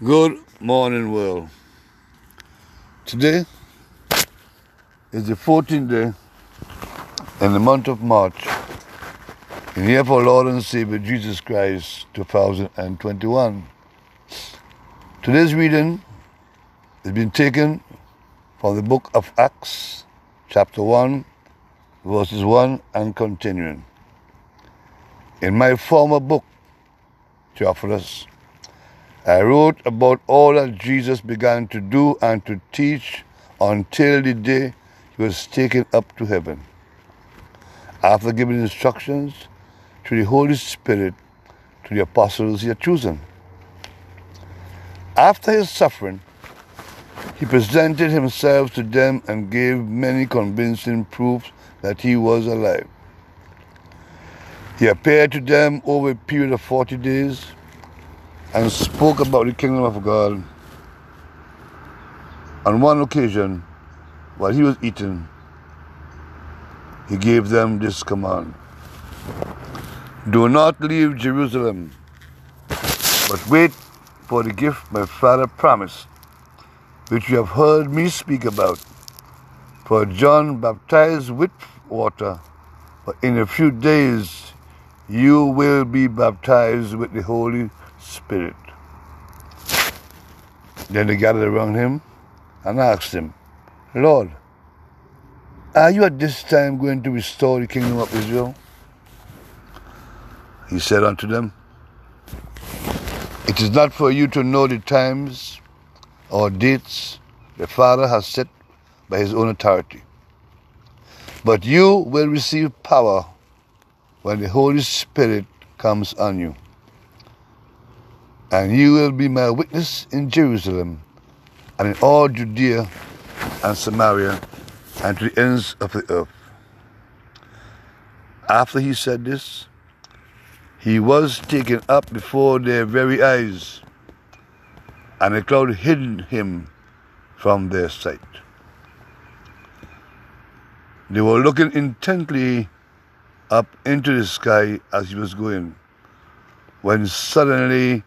Good morning, world. Today is the 14th day in the month of March in the year of our Lord and Savior Jesus Christ 2021. Today's reading has been taken from the book of Acts, chapter 1, verses 1 and continuing. In my former book, Theophilus, I wrote about all that Jesus began to do and to teach until the day he was taken up to heaven. After giving instructions to the Holy Spirit to the apostles he had chosen. After his suffering, he presented himself to them and gave many convincing proofs that he was alive. He appeared to them over a period of 40 days and spoke about the kingdom of God. On one occasion, while he was eating, he gave them this command Do not leave Jerusalem, but wait for the gift my Father promised, which you have heard me speak about. For John baptized with water, but in a few days you will be baptized with the Holy Spirit. Then they gathered around him and asked him, Lord, are you at this time going to restore the kingdom of Israel? He said unto them, It is not for you to know the times or dates the Father has set by his own authority. But you will receive power when the Holy Spirit comes on you and you will be my witness in Jerusalem and in all Judea and Samaria and to the ends of the earth. After he said this, he was taken up before their very eyes, and a cloud hid him from their sight. They were looking intently up into the sky as he was going, when suddenly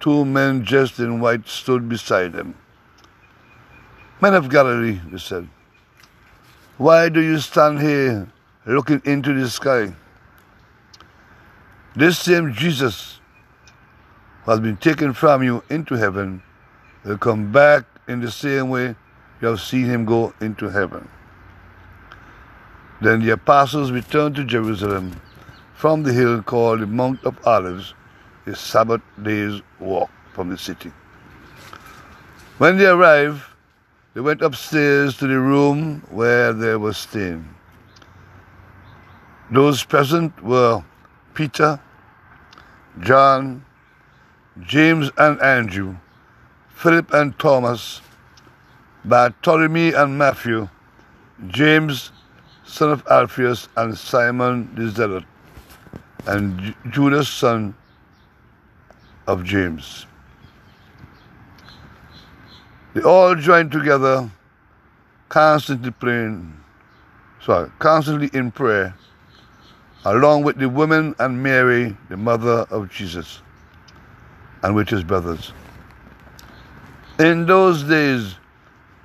Two men dressed in white stood beside him. Men of Galilee, they said, why do you stand here looking into the sky? This same Jesus who has been taken from you into heaven will come back in the same way you have seen him go into heaven. Then the apostles returned to Jerusalem from the hill called the Mount of Olives a Sabbath day's walk from the city. When they arrived, they went upstairs to the room where they were staying. Those present were Peter, John, James and Andrew, Philip and Thomas, Bartholomew and Matthew, James, son of Alphaeus, and Simon the Zealot, and Judas, son of James. They all joined together, constantly praying, sorry, constantly in prayer, along with the women and Mary, the mother of Jesus, and with his brothers. In those days,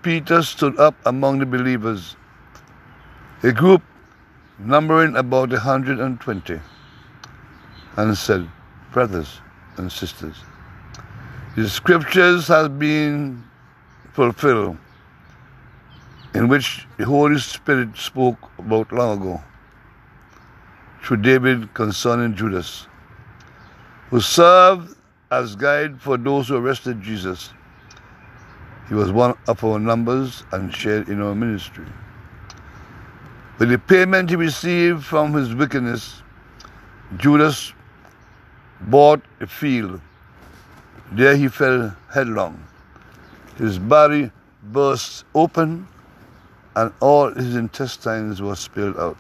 Peter stood up among the believers, a group numbering about a hundred and twenty, and said, Brothers, and sisters. The scriptures have been fulfilled in which the Holy Spirit spoke about long ago through David concerning Judas, who served as guide for those who arrested Jesus. He was one of our numbers and shared in our ministry. With the payment he received from his wickedness, Judas bought a field. There he fell headlong. His body burst open and all his intestines were spilled out.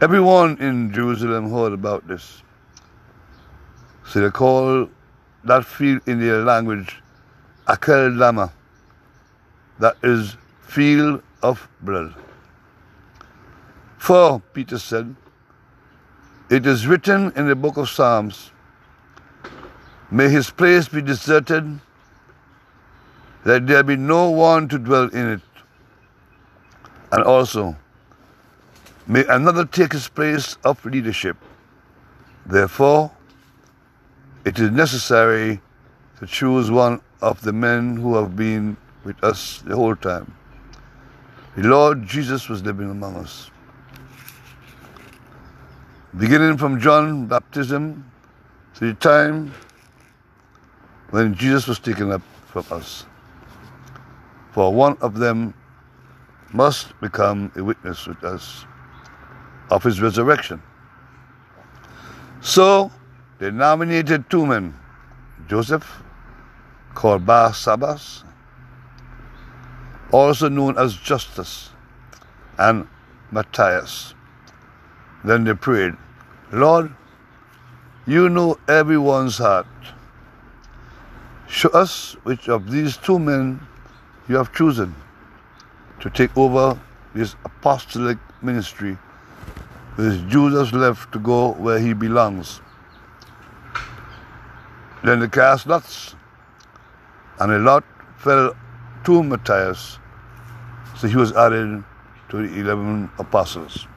Everyone in Jerusalem heard about this. So they called that field in their language Akeldama, that is, field of blood. For, Peter said, it is written in the book of Psalms May his place be deserted, that there be no one to dwell in it. And also, may another take his place of leadership. Therefore, it is necessary to choose one of the men who have been with us the whole time. The Lord Jesus was living among us. Beginning from John baptism to the time when Jesus was taken up from us. For one of them must become a witness with us of his resurrection. So they nominated two men, Joseph, called Barsabbas, also known as Justus, and Matthias. Then they prayed, Lord, you know everyone's heart. Show us which of these two men you have chosen to take over this apostolic ministry with Judas left to go where he belongs. Then they cast lots, and a lot fell to Matthias, so he was added to the eleven apostles.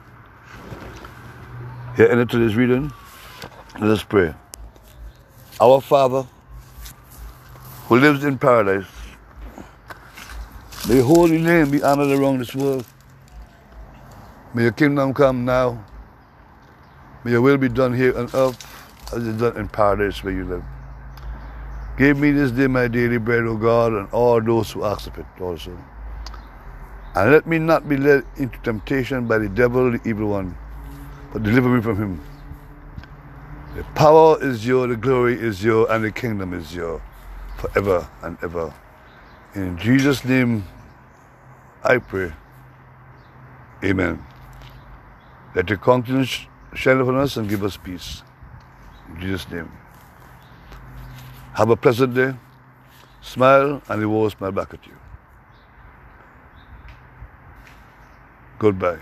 Here in today's reading, let us pray. Our Father, who lives in paradise, may your holy name be honored around this world. May your kingdom come now. May your will be done here on earth as it is done in paradise where you live. Give me this day my daily bread, O God, and all those who ask of it also. And let me not be led into temptation by the devil, the evil one, but deliver me from him. The power is yours, the glory is yours, and the kingdom is yours forever and ever. In Jesus' name I pray. Amen. Let your countenance shine upon us and give us peace. In Jesus' name. Have a pleasant day. Smile, and the world smile back at you. Goodbye.